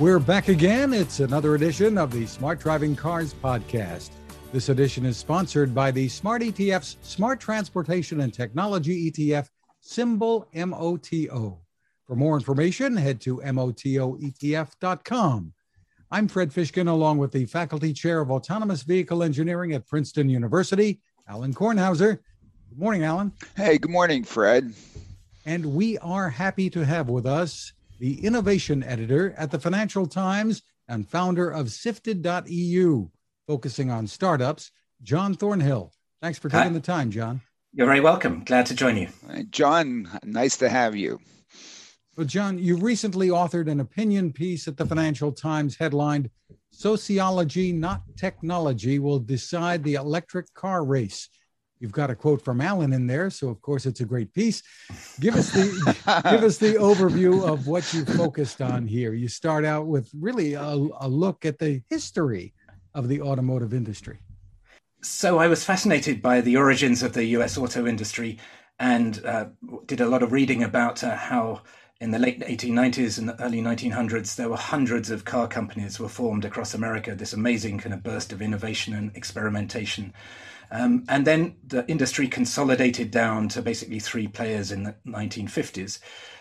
We're back again. It's another edition of the Smart Driving Cars podcast. This edition is sponsored by the Smart ETF's Smart Transportation and Technology ETF, symbol MOTO. For more information, head to MOTOETF.com. I'm Fred Fishkin, along with the Faculty Chair of Autonomous Vehicle Engineering at Princeton University, Alan Kornhauser. Good morning, Alan. Hey, good morning, Fred. And we are happy to have with us the innovation editor at the Financial Times and founder of Sifted.eu, focusing on startups, John Thornhill. Thanks for taking Hi. the time, John. You're very welcome. Glad to join you. John, nice to have you. Well, John, you recently authored an opinion piece at the Financial Times headlined Sociology, Not Technology, Will Decide the Electric Car Race. You've got a quote from Alan in there, so of course it's a great piece. Give us the give us the overview of what you focused on here. You start out with really a, a look at the history of the automotive industry. So I was fascinated by the origins of the U.S. auto industry, and uh, did a lot of reading about uh, how in the late 1890s and the early 1900s, there were hundreds of car companies were formed across America. This amazing kind of burst of innovation and experimentation. Um, and then the industry consolidated down to basically three players in the 1950s.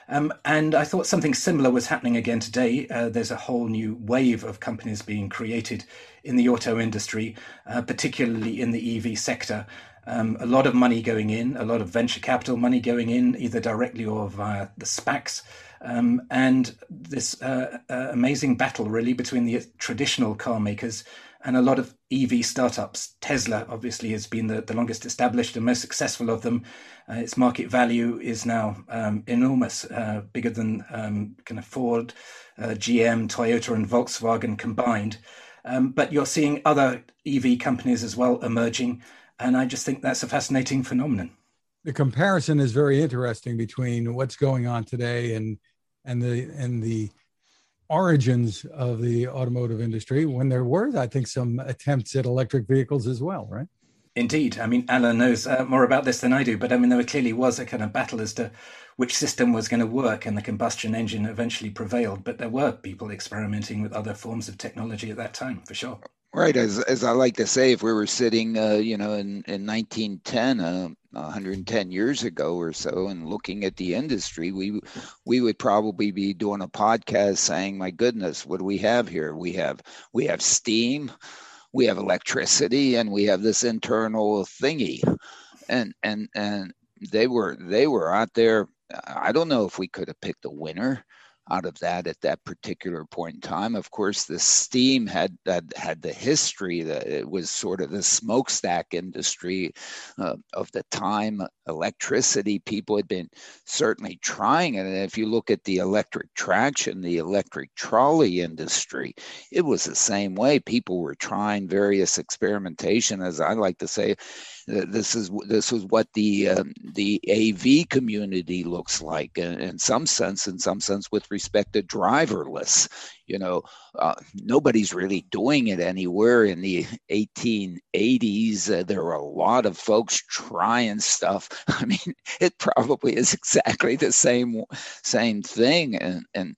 Um, and I thought something similar was happening again today. Uh, there's a whole new wave of companies being created in the auto industry, uh, particularly in the EV sector. Um, a lot of money going in, a lot of venture capital money going in, either directly or via the SPACs. Um, and this uh, uh, amazing battle, really, between the traditional car makers and a lot of EV startups. Tesla, obviously, has been the, the longest established and most successful of them. Uh, its market value is now um, enormous, uh, bigger than um, kind of Ford, uh, GM, Toyota, and Volkswagen combined. Um, but you're seeing other EV companies as well emerging, and I just think that's a fascinating phenomenon. The comparison is very interesting between what's going on today and and the and the origins of the automotive industry when there were, I think, some attempts at electric vehicles as well, right? Indeed. I mean, Alan knows uh, more about this than I do, but I mean, there clearly was a kind of battle as to which system was going to work, and the combustion engine eventually prevailed. But there were people experimenting with other forms of technology at that time, for sure. Right, as as I like to say, if we were sitting, uh, you know, in in 1910, uh, 110 years ago or so, and looking at the industry, we we would probably be doing a podcast saying, "My goodness, what do we have here? We have we have steam, we have electricity, and we have this internal thingy," and and and they were they were out there. I don't know if we could have picked a winner out of that at that particular point in time. Of course, the steam had had, had the history that it was sort of the smokestack industry uh, of the time. Electricity, people had been certainly trying it. And if you look at the electric traction, the electric trolley industry, it was the same way. People were trying various experimentation, as I like to say. This is this was what the um, the AV community looks like in, in some sense. In some sense, with respect to driverless. You know, uh, nobody's really doing it anywhere. In the 1880s, uh, there were a lot of folks trying stuff. I mean, it probably is exactly the same same thing, and and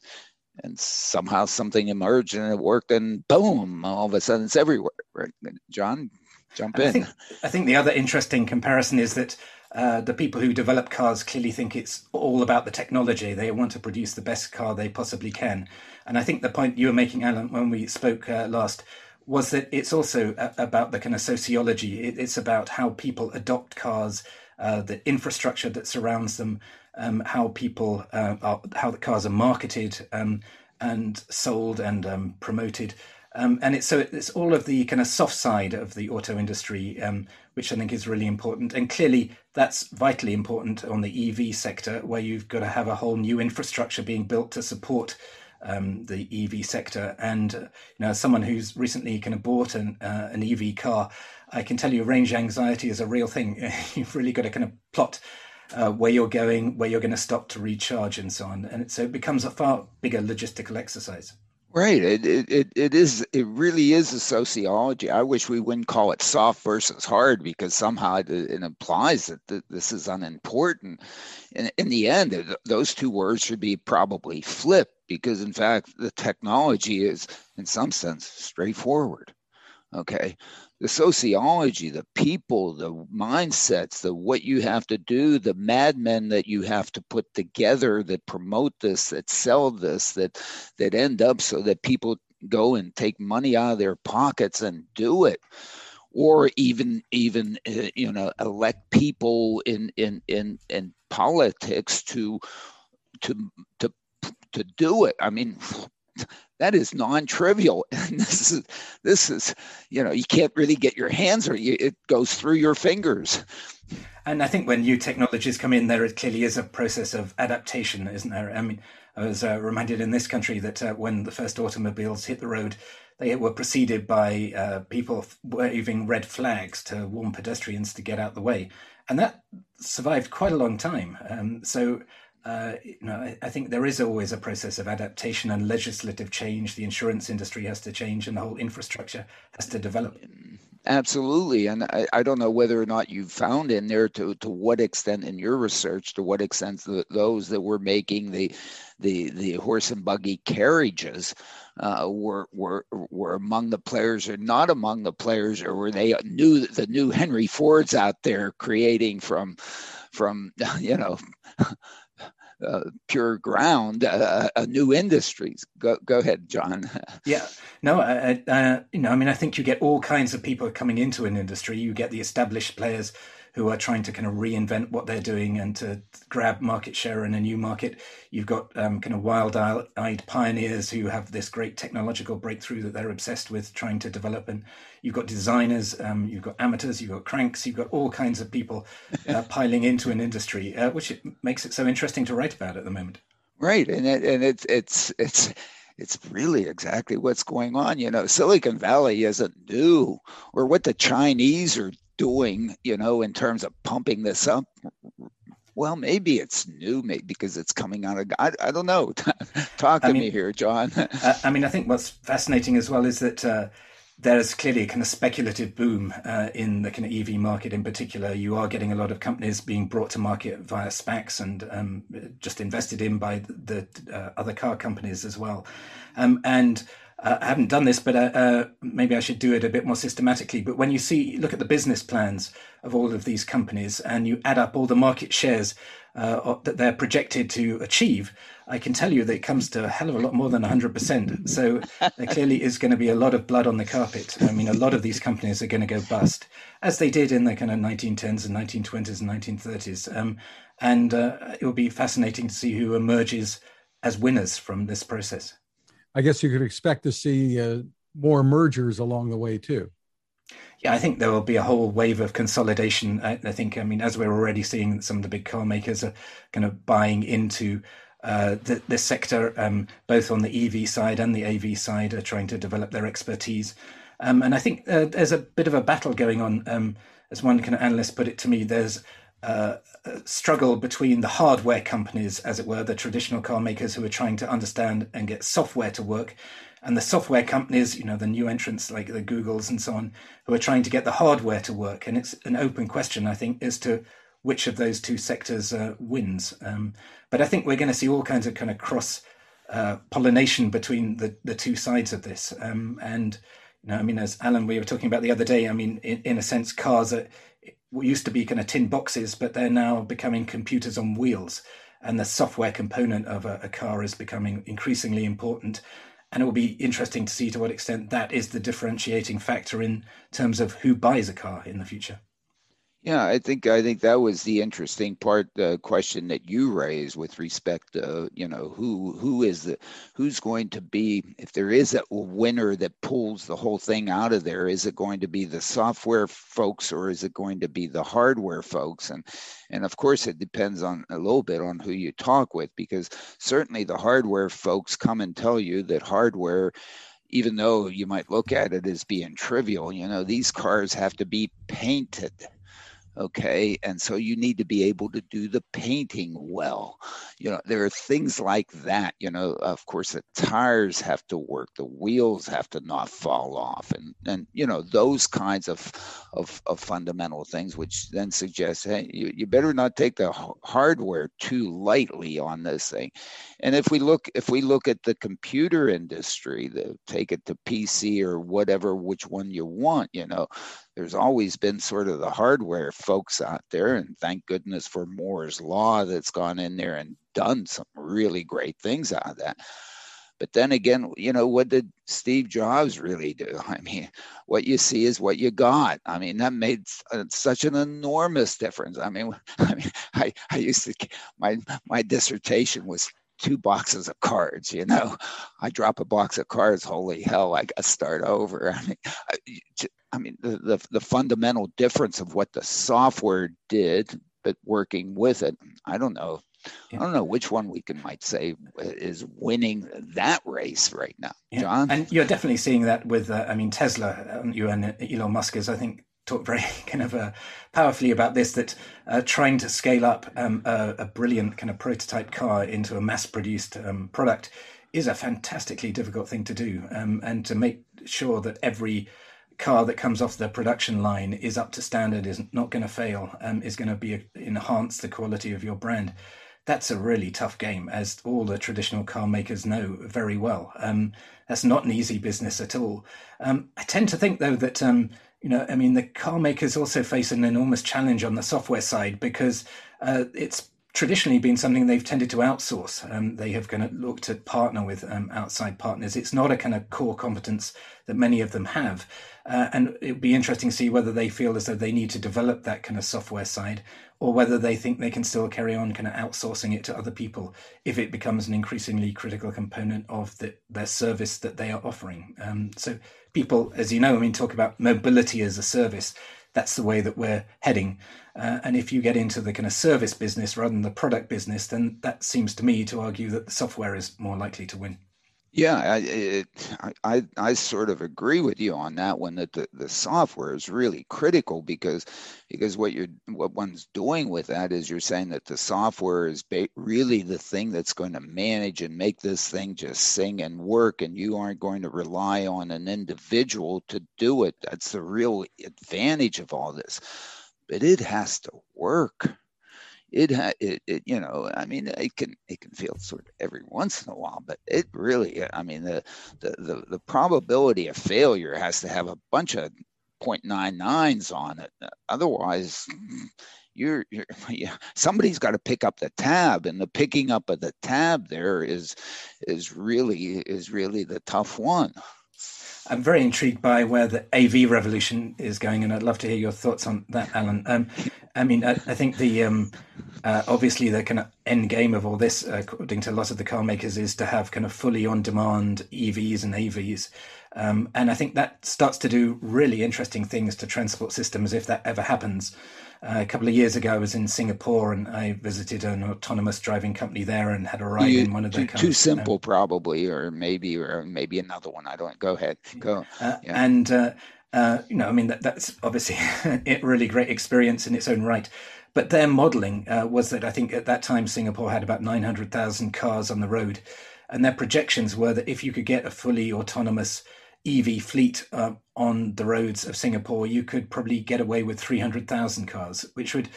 and somehow something emerged and it worked, and boom, all of a sudden it's everywhere. Right, John, jump in. I think, I think the other interesting comparison is that uh, the people who develop cars clearly think it's all about the technology. They want to produce the best car they possibly can. And I think the point you were making, Alan, when we spoke uh, last, was that it's also about the kind of sociology. It, it's about how people adopt cars, uh, the infrastructure that surrounds them, um, how people, uh, are, how the cars are marketed um, and sold and um, promoted. Um, and it's so it's all of the kind of soft side of the auto industry, um, which I think is really important. And clearly, that's vitally important on the EV sector, where you've got to have a whole new infrastructure being built to support um, the EV sector. And uh, you know, as someone who's recently kind of bought an uh, an EV car, I can tell you, range anxiety is a real thing. You've really got to kind of plot. Uh, where you're going, where you're going to stop to recharge, and so on, and it, so it becomes a far bigger logistical exercise. Right. It, it it is it really is a sociology. I wish we wouldn't call it soft versus hard because somehow it, it implies that this is unimportant. In, in the end, those two words should be probably flipped because in fact the technology is in some sense straightforward okay? The sociology the people the mindsets the what you have to do the madmen that you have to put together that promote this that sell this that that end up so that people go and take money out of their pockets and do it. Or even even uh, you know elect people in in in in politics to to to to do it. I mean that is non-trivial and this is this is you know you can't really get your hands or you, it goes through your fingers and i think when new technologies come in there clearly is a process of adaptation isn't there i mean i was uh, reminded in this country that uh, when the first automobiles hit the road they were preceded by uh, people waving red flags to warn pedestrians to get out the way, and that survived quite a long time. Um, so. Uh, you know, I, I, think there is always a process of adaptation and legislative change. The insurance industry has to change, and the whole infrastructure has to develop. Absolutely, and I, I don't know whether or not you found in there to to what extent in your research, to what extent the, those that were making the the the horse and buggy carriages uh, were were were among the players or not among the players, or were they new the new Henry Fords out there creating from from you know. Uh, pure ground, uh, uh, new industries. Go, go ahead, John. yeah, no, I, I, you know, I mean, I think you get all kinds of people coming into an industry. You get the established players who are trying to kind of reinvent what they're doing and to grab market share in a new market. You've got um, kind of wild-eyed pioneers who have this great technological breakthrough that they're obsessed with trying to develop. And you've got designers, um, you've got amateurs, you've got cranks, you've got all kinds of people uh, piling into an industry, uh, which makes it so interesting to write about at the moment. Right, and it, and it's it's it's it's really exactly what's going on. You know, Silicon Valley isn't new, or what the Chinese are doing, you know, in terms of pumping this up. Well, maybe it's new, maybe because it's coming out of. I, I don't know. Talk to I mean, me here, John. I mean, I think what's fascinating as well is that uh, there's clearly a kind of speculative boom uh, in the kind of EV market in particular. You are getting a lot of companies being brought to market via SPACs and um, just invested in by the, the uh, other car companies as well. Um, and uh, I haven't done this, but uh, uh, maybe I should do it a bit more systematically. But when you see, look at the business plans of all of these companies, and you add up all the market shares uh, that they're projected to achieve, I can tell you that it comes to a hell of a lot more than 100%. So there clearly is going to be a lot of blood on the carpet. I mean, a lot of these companies are going to go bust, as they did in the kind of 1910s and 1920s and 1930s. Um, and uh, it will be fascinating to see who emerges as winners from this process. I guess you could expect to see uh, more mergers along the way too. Yeah, I think there will be a whole wave of consolidation. I, I think, I mean, as we're already seeing, some of the big car makers are kind of buying into uh, the, the sector, um, both on the EV side and the AV side, are trying to develop their expertise. Um, and I think uh, there's a bit of a battle going on. Um, as one kind of analyst put it to me, there's uh, struggle between the hardware companies, as it were, the traditional car makers who are trying to understand and get software to work, and the software companies, you know, the new entrants like the Googles and so on, who are trying to get the hardware to work. And it's an open question, I think, as to which of those two sectors uh, wins. Um, but I think we're going to see all kinds of kind of cross uh, pollination between the, the two sides of this. Um, and, you know, I mean, as Alan, we were talking about the other day, I mean, in, in a sense, cars are used to be kind of tin boxes, but they're now becoming computers on wheels. And the software component of a, a car is becoming increasingly important. And it will be interesting to see to what extent that is the differentiating factor in terms of who buys a car in the future. Yeah, I think I think that was the interesting part, the question that you raised with respect to you know who who is the who's going to be if there is a winner that pulls the whole thing out of there, is it going to be the software folks or is it going to be the hardware folks? And and of course it depends on a little bit on who you talk with because certainly the hardware folks come and tell you that hardware even though you might look at it as being trivial, you know, these cars have to be painted okay and so you need to be able to do the painting well. You know there are things like that you know of course the tires have to work the wheels have to not fall off and and you know those kinds of of, of fundamental things which then suggest hey you, you better not take the hardware too lightly on this thing. And if we look if we look at the computer industry the take it to pc or whatever which one you want you know there's always been sort of the hardware folks out there and thank goodness for moore's law that's gone in there and done some really great things out of that but then again, you know, what did Steve Jobs really do? I mean, what you see is what you got. I mean, that made uh, such an enormous difference. I mean, I mean, I, I used to my my dissertation was two boxes of cards. You know, I drop a box of cards. Holy hell! I got to start over. I mean, I, mean the, the the fundamental difference of what the software did, but working with it. I don't know. Yeah. I don't know which one we can might say is winning that race right now, yeah. John. And you're definitely seeing that with, uh, I mean, Tesla. You and Elon Musk is, I think, talked very kind of uh, powerfully about this that uh, trying to scale up um, a, a, brilliant kind of prototype car into a mass produced um, product is a fantastically difficult thing to do um, and to make sure that every car that comes off the production line is up to standard is not going to fail um, is going to be enhance the quality of your brand that's a really tough game as all the traditional car makers know very well um, that's not an easy business at all um, i tend to think though that um, you know, I mean, the car makers also face an enormous challenge on the software side because uh, it's traditionally been something they've tended to outsource. Um, they have kind of looked to partner with um, outside partners. It's not a kind of core competence that many of them have. Uh, and it'd be interesting to see whether they feel as though they need to develop that kind of software side or whether they think they can still carry on kind of outsourcing it to other people if it becomes an increasingly critical component of the, their service that they are offering. Um, so people, as you know, I mean, talk about mobility as a service. That's the way that we're heading. Uh, and if you get into the kind of service business rather than the product business, then that seems to me to argue that the software is more likely to win. Yeah, I, I I sort of agree with you on that one. That the, the software is really critical because because what you're what one's doing with that is you're saying that the software is ba- really the thing that's going to manage and make this thing just sing and work, and you aren't going to rely on an individual to do it. That's the real advantage of all this, but it has to work it, it, it, you know, I mean, it can it can feel sort of every once in a while, but it really, I mean, the the the, the probability of failure has to have a bunch of 0.99s on it. Otherwise, you're, you're yeah, somebody's got to pick up the tab, and the picking up of the tab there is is really is really the tough one. I'm very intrigued by where the AV revolution is going, and I'd love to hear your thoughts on that, Alan. Um, I mean, I, I think the um, uh, obviously the kind of end game of all this, according to a lot of the car makers, is to have kind of fully on-demand EVs and AVs, um, and I think that starts to do really interesting things to transport systems if that ever happens. Uh, a couple of years ago, I was in Singapore and I visited an autonomous driving company there and had a ride you, in one of their too, too simple, probably, or maybe, or maybe another one. I don't. Go ahead. Go. Uh, yeah. And uh, uh, you know, I mean, that, that's obviously a really great experience in its own right. But their modelling uh, was that I think at that time Singapore had about nine hundred thousand cars on the road, and their projections were that if you could get a fully autonomous EV fleet uh, on the roads of Singapore, you could probably get away with 300,000 cars, which would,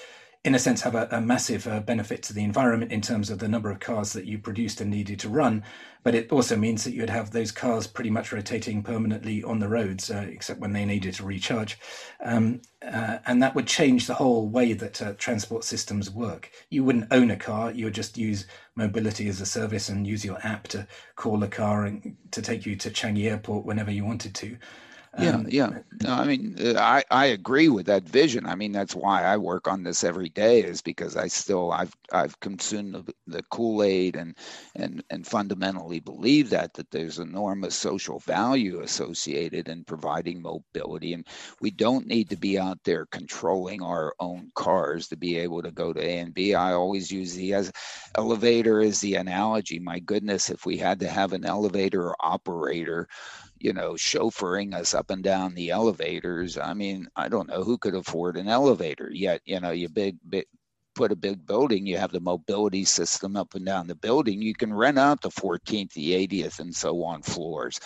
in a sense, have a, a massive uh, benefit to the environment in terms of the number of cars that you produced and needed to run. But it also means that you'd have those cars pretty much rotating permanently on the roads, uh, except when they needed to recharge. Um, uh, and that would change the whole way that uh, transport systems work. You wouldn't own a car, you would just use mobility as a service and use your app to call a car and to take you to Changi Airport whenever you wanted to. Um, yeah, yeah. No, I mean, uh, I I agree with that vision. I mean, that's why I work on this every day, is because I still I've I've consumed the, the Kool Aid and and and fundamentally believe that that there's enormous social value associated in providing mobility, and we don't need to be out there controlling our own cars to be able to go to A and B. I always use the as elevator as the analogy. My goodness, if we had to have an elevator operator you know, chauffeuring us up and down the elevators. I mean, I don't know who could afford an elevator yet. You know, you big, big put a big building, you have the mobility system up and down the building. You can rent out the 14th, the 80th, and so on floors.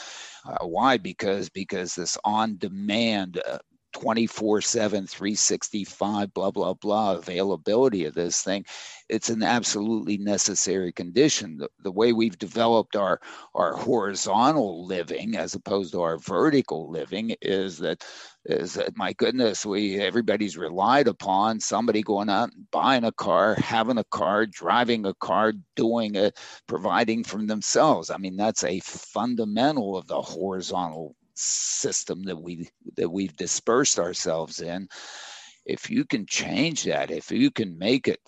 Uh, why? Because because this on-demand uh, 24 7 365 blah blah blah availability of this thing. It's an absolutely necessary condition. The, the way we've developed our our horizontal living as opposed to our vertical living is that is that my goodness we everybody's relied upon somebody going out and buying a car having a car driving a car doing it providing from themselves. I mean that's a fundamental of the horizontal system that we that we've dispersed ourselves in if you can change that if you can make it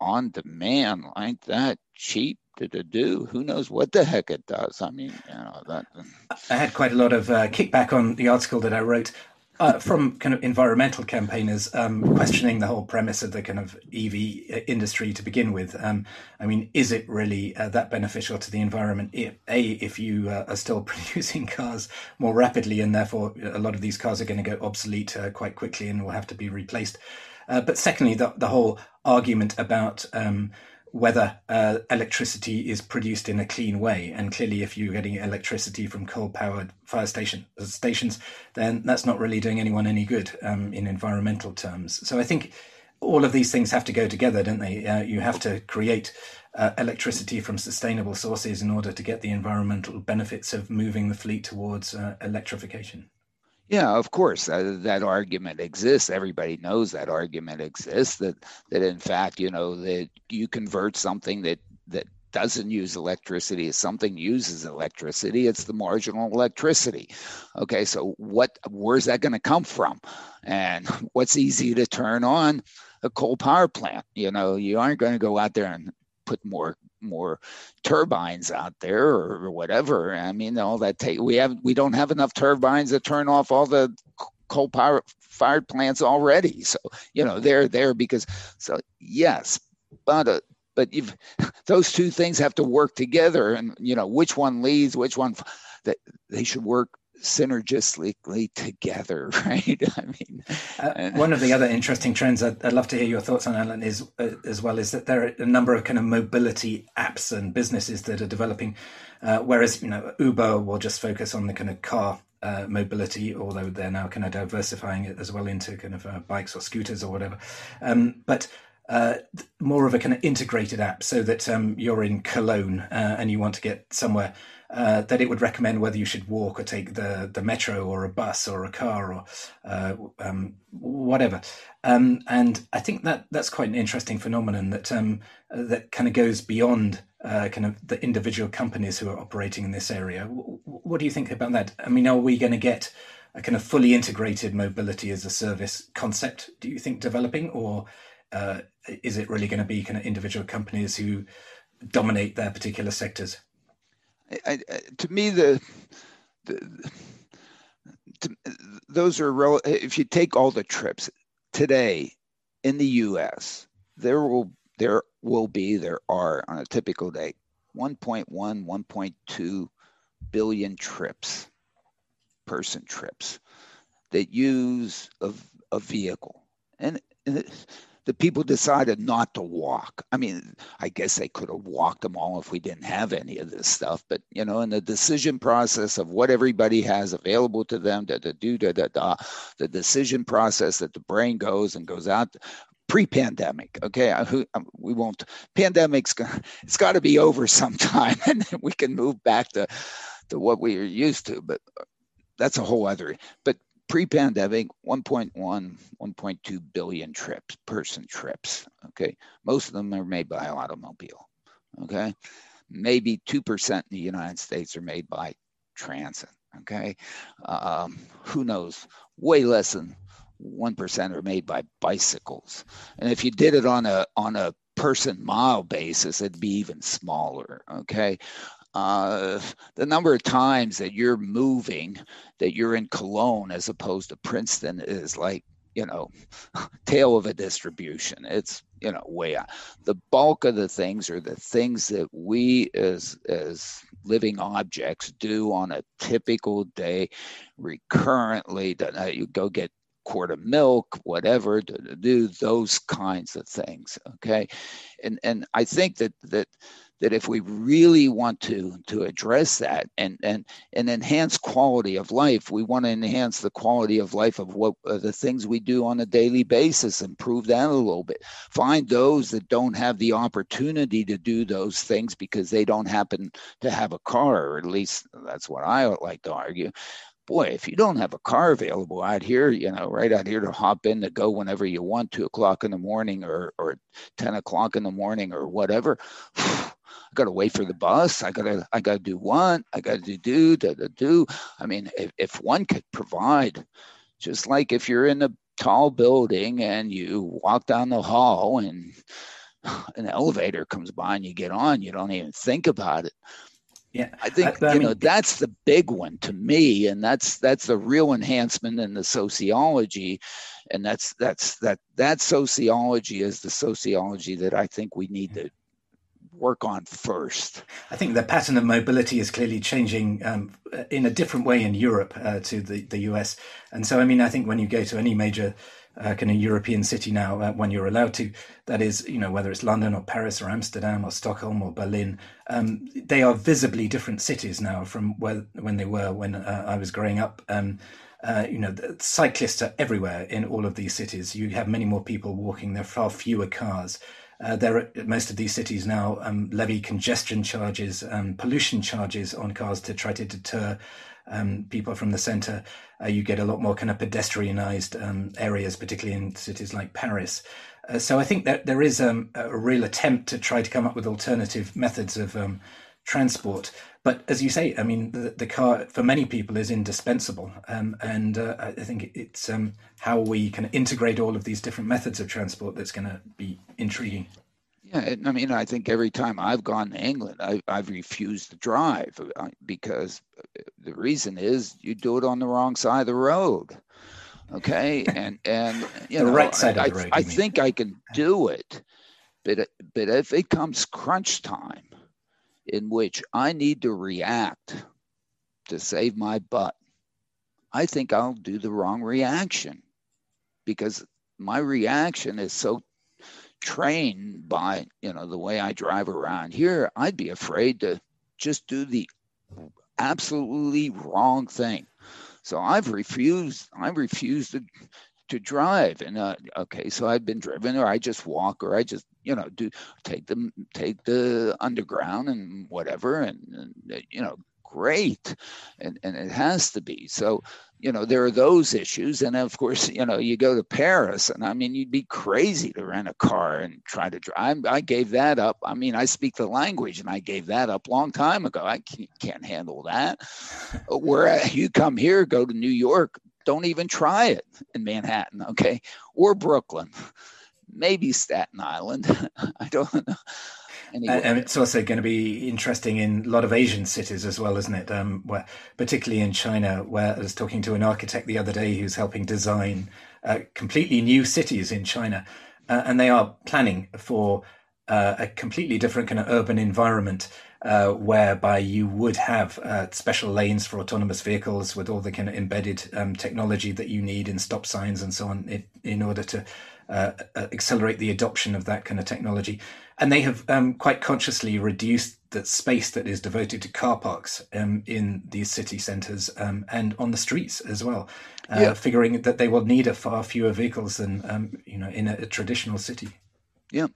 on demand like that cheap to, to do who knows what the heck it does. I mean you know that i had quite a lot of uh, kickback on the article that i wrote uh, from kind of environmental campaigners um, questioning the whole premise of the kind of EV industry to begin with. Um, I mean, is it really uh, that beneficial to the environment? If, a, if you uh, are still producing cars more rapidly, and therefore a lot of these cars are going to go obsolete uh, quite quickly and will have to be replaced. Uh, but secondly, the, the whole argument about um, whether uh, electricity is produced in a clean way. And clearly, if you're getting electricity from coal-powered fire station uh, stations, then that's not really doing anyone any good um, in environmental terms. So I think all of these things have to go together, don't they? Uh, you have to create uh, electricity from sustainable sources in order to get the environmental benefits of moving the fleet towards uh, electrification. Yeah, of course, uh, that argument exists. Everybody knows that argument exists. That that in fact, you know, that you convert something that that doesn't use electricity as something uses electricity. It's the marginal electricity. Okay, so what? Where's that going to come from? And what's easy to turn on? A coal power plant. You know, you aren't going to go out there and put more more turbines out there or, whatever. I mean, all that take we have we don't have enough turbines to turn off all the coal power fired plants already. So you know they're there because so yes, but uh, but if those two things have to work together, and you know which one leads, which one that they should work synergistically together, right? I mean, uh, one of the other interesting trends I'd, I'd, love to hear your thoughts on, Alan, is uh, as well is that there are a number of kind of mobility apps and businesses that are developing, uh, whereas you know Uber will just focus on the kind of car uh, mobility, although they're now kind of diversifying it as well into kind of uh, bikes or scooters or whatever. Um, but uh, more of a kind of integrated app, so that um, you're in Cologne uh, and you want to get somewhere uh, that it would recommend whether you should walk or take the, the metro or a bus or a car or uh, um, whatever. Um, and I think that that's quite an interesting phenomenon that um, that kind of goes beyond uh, kind of the individual companies who are operating in this area. What do you think about that? I mean, are we going to get a kind of fully integrated mobility as a service concept? Do you think developing, or uh, is it really going to be kind of individual companies who dominate their particular sectors? I, I, to me, the, the to, those are rel- if you take all the trips today in the U.S., there will there will be there are on a typical day 1.1 1.2 billion trips person trips that use a, a vehicle and, and the people decided not to walk. I mean, I guess they could have walked them all if we didn't have any of this stuff. But you know, in the decision process of what everybody has available to them, da da do da da da, the decision process that the brain goes and goes out pre-pandemic okay we won't pandemic's it's got to be over sometime and we can move back to to what we are used to but uh, that's a whole other but pre-pandemic 1.1 1.2 billion trips person trips okay? Most of them are made by automobile okay? Maybe 2% in the united states are made by transit okay? Um, who knows? Way less than 1% are made by bicycles. And if you did it on a on a person mile basis it'd be even smaller okay uh, the number of times that you're moving, that you're in Cologne as opposed to Princeton is like, you know, tail of a distribution. It's you know way out. The bulk of the things are the things that we as as living objects do on a typical day, recurrently. That you go get quart of milk, whatever, to do those kinds of things. Okay, and and I think that that that if we really want to to address that and and and enhance quality of life, we want to enhance the quality of life of what uh, the things we do on a daily basis, improve that a little bit. Find those that don't have the opportunity to do those things because they don't happen to have a car, or at least that's what I like to argue boy, if you don't have a car available out here, you know, right out here to hop in to go whenever you want, two o'clock in the morning or or ten o'clock in the morning or whatever. I got to wait for the bus. I got to I got to do one. I got to do do do do. I mean, if, if one could provide, just like if you're in a tall building and you walk down the hall and an elevator comes by and you get on, you don't even think about it. Yeah, I think I, I you mean, know that's the big one to me, and that's that's the real enhancement in the sociology, and that's that's that that sociology is the sociology that I think we need to work on first. I think the pattern of mobility is clearly changing um, in a different way in Europe uh, to the the US, and so I mean I think when you go to any major uh, kind of European city now uh, when you're allowed to. That is, you know, whether it's London or Paris or Amsterdam or Stockholm or Berlin, um, they are visibly different cities now from where when they were when uh, I was growing up. Um, uh, you know, cyclists are everywhere in all of these cities. You have many more people walking. There are far fewer cars. Uh, there are, most of these cities now um, levy congestion charges, and pollution charges on cars to try to deter um, people from the centre. Uh, you get a lot more kind of pedestrianised um, areas, particularly in cities like Paris. Uh, so I think that there is um, a real attempt to try to come up with alternative methods of um, transport. But as you say, I mean, the, the car for many people is indispensable, um, and uh, I think it's um, how we can integrate all of these different methods of transport that's going to be intriguing. Yeah, I mean, I think every time I've gone to England, I, have refused to drive uh, because the reason is you do it on the wrong side of the road. Okay, and and you the know, right side I, of the road. I, I think I can do it, but but if it comes crunch time, in which I need to react to save my butt, I think I'll do the wrong reaction because my reaction is so trained by you know the way I drive around here, I'd be afraid to just do the absolutely wrong thing. So I've refused. I've refused to to drive. And uh, okay, so I've been driven, or I just walk, or I just you know do take the take the underground and whatever, and, and you know great and and it has to be so you know, there are those issues. And of course, you know, you go to Paris, and I mean, you'd be crazy to rent a car and try to drive. I gave that up. I mean, I speak the language, and I gave that up long time ago. I can't handle that. Where you come here, go to New York, don't even try it in Manhattan, okay, or Brooklyn, maybe Staten Island. I don't know. Anyway. And it's also going to be interesting in a lot of Asian cities as well, isn't it? Um, where, particularly in China, where I was talking to an architect the other day who's helping design uh, completely new cities in China, uh, and they are planning for uh, a completely different kind of urban environment. Uh, whereby you would have uh, special lanes for autonomous vehicles with all the kind of embedded um, technology that you need in stop signs and so on in, in order to uh, uh, accelerate the adoption of that kind of technology. And they have um, quite consciously reduced the space that is devoted to car parks um, in these city centres um, and on the streets as well, uh, yeah. figuring that they will need a far fewer vehicles than um, you know in a, a traditional city. Yeah.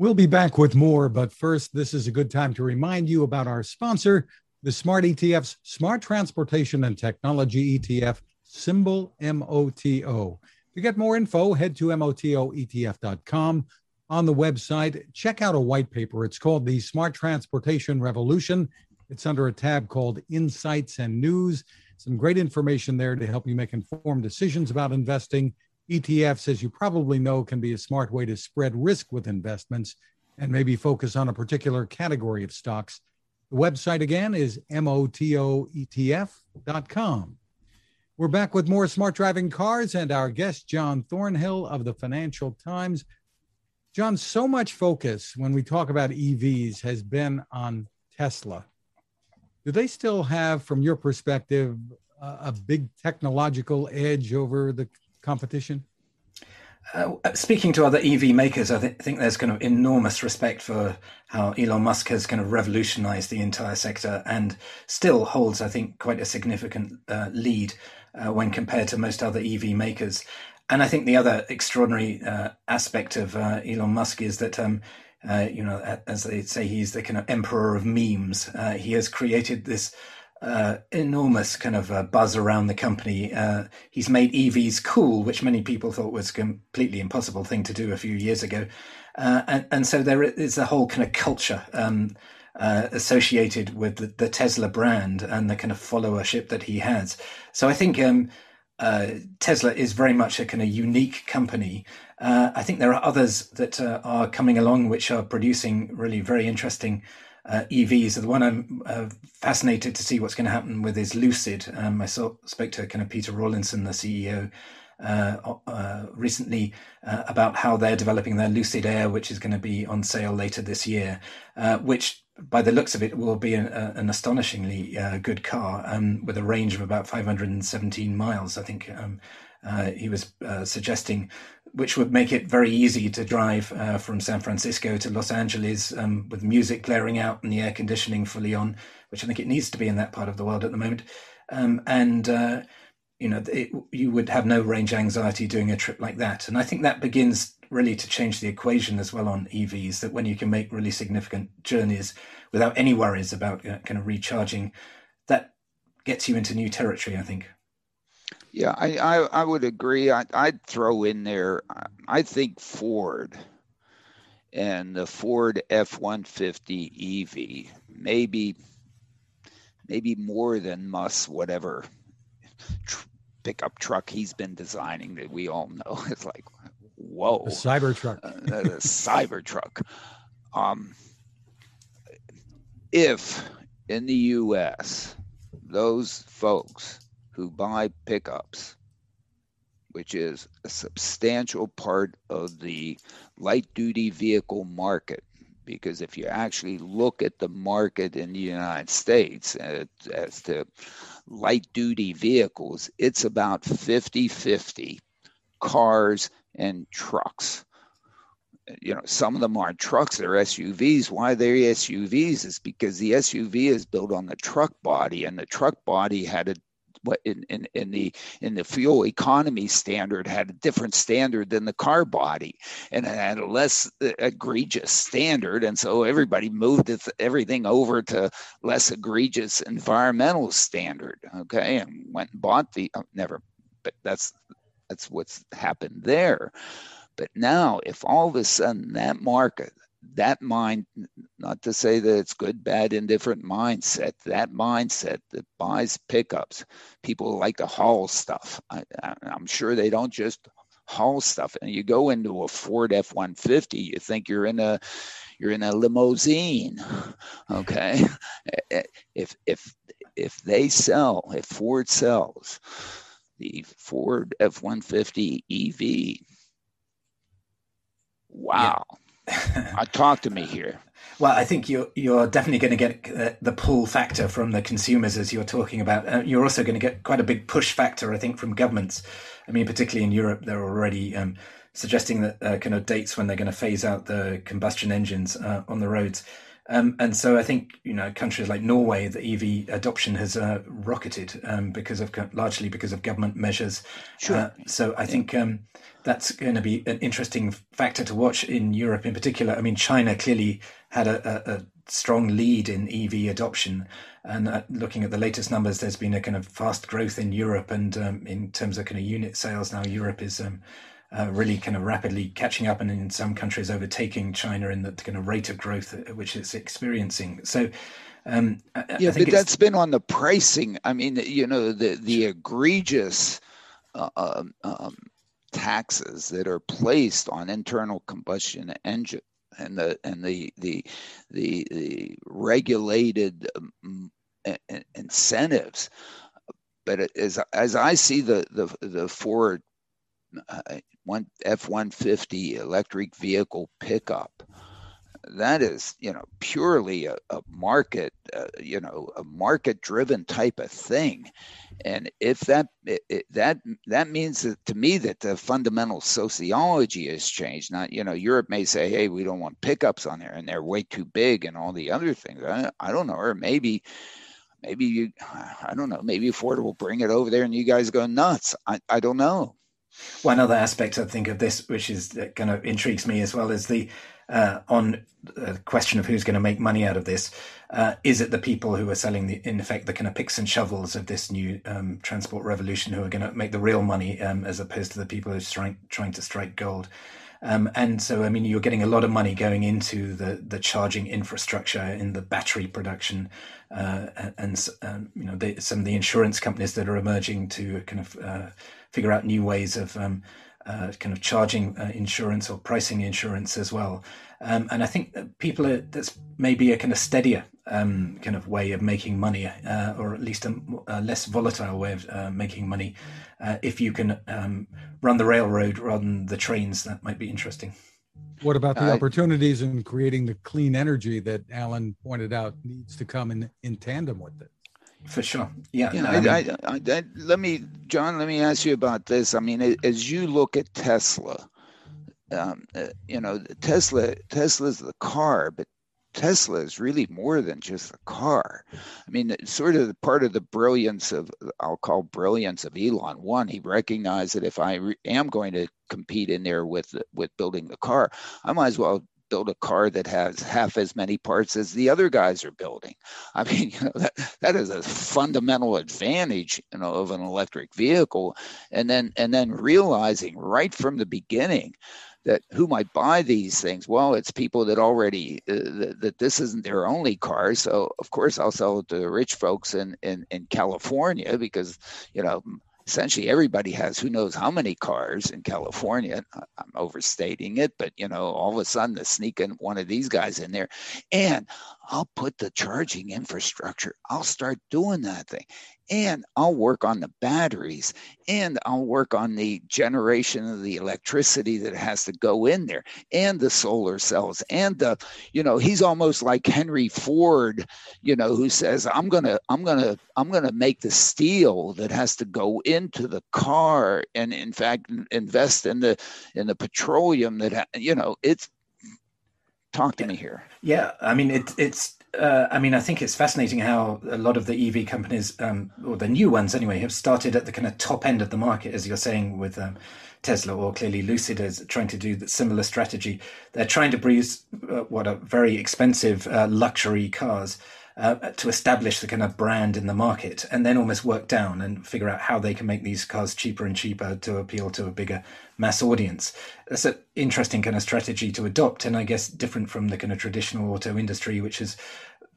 We'll be back with more, but first, this is a good time to remind you about our sponsor, the Smart ETF's Smart Transportation and Technology ETF, symbol MOTO. To get more info, head to motoetf.com. On the website, check out a white paper. It's called The Smart Transportation Revolution. It's under a tab called Insights and News. Some great information there to help you make informed decisions about investing. ETFs, as you probably know, can be a smart way to spread risk with investments and maybe focus on a particular category of stocks. The website again is motoetf.com. We're back with more smart driving cars and our guest, John Thornhill of the Financial Times. John, so much focus when we talk about EVs has been on Tesla. Do they still have, from your perspective, a big technological edge over the competition? Uh, speaking to other EV makers, I th- think there's kind of enormous respect for how Elon Musk has kind of revolutionized the entire sector and still holds, I think, quite a significant uh, lead uh, when compared to most other EV makers. And I think the other extraordinary uh, aspect of uh, Elon Musk is that, um, uh, you know, as they say, he's the kind of emperor of memes. he has created this uh, enormous kind of uh, buzz around the company. Uh, he's made EVs cool, which many people thought was a completely impossible thing to do a few years ago. Uh, and, and, so there is a whole kind of culture um, uh, associated with the, the, Tesla brand and the kind of followership that he has. So I think um, uh, Tesla is very much a kind of unique company. I think there are others that are coming along which are producing really very interesting uh, EVs. The one I'm uh, fascinated to see what's going to happen with is Lucid. Um, I saw, spoke to kind of Peter Rawlinson, the CEO, uh, uh, recently uh, about how they're developing their Lucid Air, which is going to be on sale later this year, uh, which by the looks of it will be an, an astonishingly good car um, with a range of about 517 miles. I think um, he was suggesting which would make it very easy to drive uh, from San Francisco to Los Angeles um, with music blaring out and the air conditioning fully on, which I think it needs to be in that part of the world at the moment. Um, and uh, you know, it, you would have no range anxiety doing a trip like that. And I think that begins really to change the equation as well on EVs. That when you can make really significant journeys without any worries about uh, kind of recharging, that gets you into new territory. I think. Yeah, I, I, I would agree. I, I'd throw in there, I think Ford and the Ford F 150 EV, maybe, maybe more than Musk, whatever tr- pickup truck he's been designing that we all know. It's like, whoa. A Cybertruck. Uh, a Cybertruck. Um, if in the US, those folks who buy pickups, which is a substantial part of the light duty vehicle market. Because if you actually look at the market in the United States as, as to light duty vehicles, it's about 50 50 cars and trucks you know some of them aren't trucks they're suvs why they're suvs is because the suv is built on the truck body and the truck body had a what in, in, in the in the fuel economy standard had a different standard than the car body and it had a less uh, egregious standard. And so everybody moved everything over to less egregious environmental standard okay and went and bought the oh, never but that's that's what's happened there. But now if all of a sudden that market that mind, not to say that it's good, bad, indifferent mindset, that mindset that buys pickups, people like to haul stuff. I, am sure they don't just haul stuff. And you go into a Ford F-150, you think you're in a you're in a limousine. Okay, eh, eh, if if if they sell, if Ford sells the Ford F-150 EV, wow. Yeah uh, talk to me here. Well, I think you're you're definitely going to get the pull factor from the consumers as you're talking about. Uh, you're also going to get quite a big push factor, I think, from governments. I mean, particularly in Europe, they're already um, suggesting that uh, kind of dates when they're going to phase out the combustion engines uh, on the roads. Um, and so I think you know countries like Norway, the EV adoption has uh, rocketed um, because of largely because of government measures. Sure. Uh, so I yeah. think um, that's going to be an interesting factor to watch in Europe in particular. I mean, China clearly had a, a, a strong lead in EV adoption, and uh, looking at the latest numbers, there's been a kind of fast growth in Europe, and um, in terms of kind of unit sales now, Europe is um, uh, really kind of rapidly catching up and in some countries overtaking China in the kind of rate of growth which it's experiencing. So, um, I, yeah, I but that's been on the pricing. I mean, you know, the the egregious uh, um, um, taxes that are placed on internal combustion engine and the and the the the, the regulated um, incentives. But as as I see the the the Ford uh, one F-150 electric vehicle pickup. That is you know purely a, a market uh, you know a market driven type of thing. And if that it, it, that that means that to me that the fundamental sociology has changed. Not you know europe may say hey we don't want pickups on there and they're way too big and all the other things. I, I don't know. Or maybe maybe you i don't know maybe ford will bring it over there and you guys go nuts. I, I don't know one other aspect I think of this, which is uh, kind of intrigues me as well, is the uh, on the question of who's going to make money out of this. Uh, is it the people who are selling the, in effect, the kind of picks and shovels of this new um, transport revolution who are going to make the real money, um, as opposed to the people who are trying, trying to strike gold? Um, and so, I mean, you're getting a lot of money going into the the charging infrastructure in the battery production, uh, and um, you know the, some of the insurance companies that are emerging to kind of uh, figure out new ways of um, uh, kind of charging uh, insurance or pricing insurance as well. Um, and I think that people are, that's maybe a kind of steadier um, kind of way of making money, uh, or at least a, a, less volatile way of uh, making money. Uh, if you can um, run the railroad rather than the trains, that might be interesting. What about the opportunities in creating the clean energy that Alan pointed out needs to come in, in tandem with it? For sure. Yeah. I mean, I, I, let me, John, let me ask you about this. I mean, as you look at Tesla, um, uh, you know, Tesla, Tesla's the car, but Tesla is really more than just a car. I mean, sort of part of the brilliance of, I'll call brilliance of Elon. One, he recognized that if I re- am going to compete in there with with building the car, I might as well build a car that has half as many parts as the other guys are building. I mean, you know, that, that is a fundamental advantage, you know, of an electric vehicle. And then and then realizing right from the beginning that who might buy these things well it's people that already uh, that, that, this isn't their only car so of course i'll sell it to rich folks in in, in california because you know essentially everybody has who knows how many cars in California. I'm overstating it, but you know, all of a sudden they sneak in one of these guys in there, and I'll put the charging infrastructure. I'll start doing that thing and I'll work on the batteries and I'll work on the generation of the electricity that has to go in there and the solar cells and the you know he's almost like Henry Ford you know who says I'm going to I'm going to I'm going to make the steel that has to go into the car and in fact invest in the in the petroleum that you know it's talk to me here. Yeah i mean it, it's uh, I mean, I think it's fascinating how a lot of the EV companies, um, or the new ones anyway, have started at the kind of top end of the market, as you're saying with um, Tesla, or clearly Lucid is trying to do the similar strategy. They're trying to produce uh, what are very expensive uh, luxury cars uh, to establish the kind of brand in the market and then almost work down and figure out how they can make these cars cheaper and cheaper to appeal to a bigger mass audience. That's an interesting kind of strategy to adopt, and I guess different from the kind of traditional auto industry, which is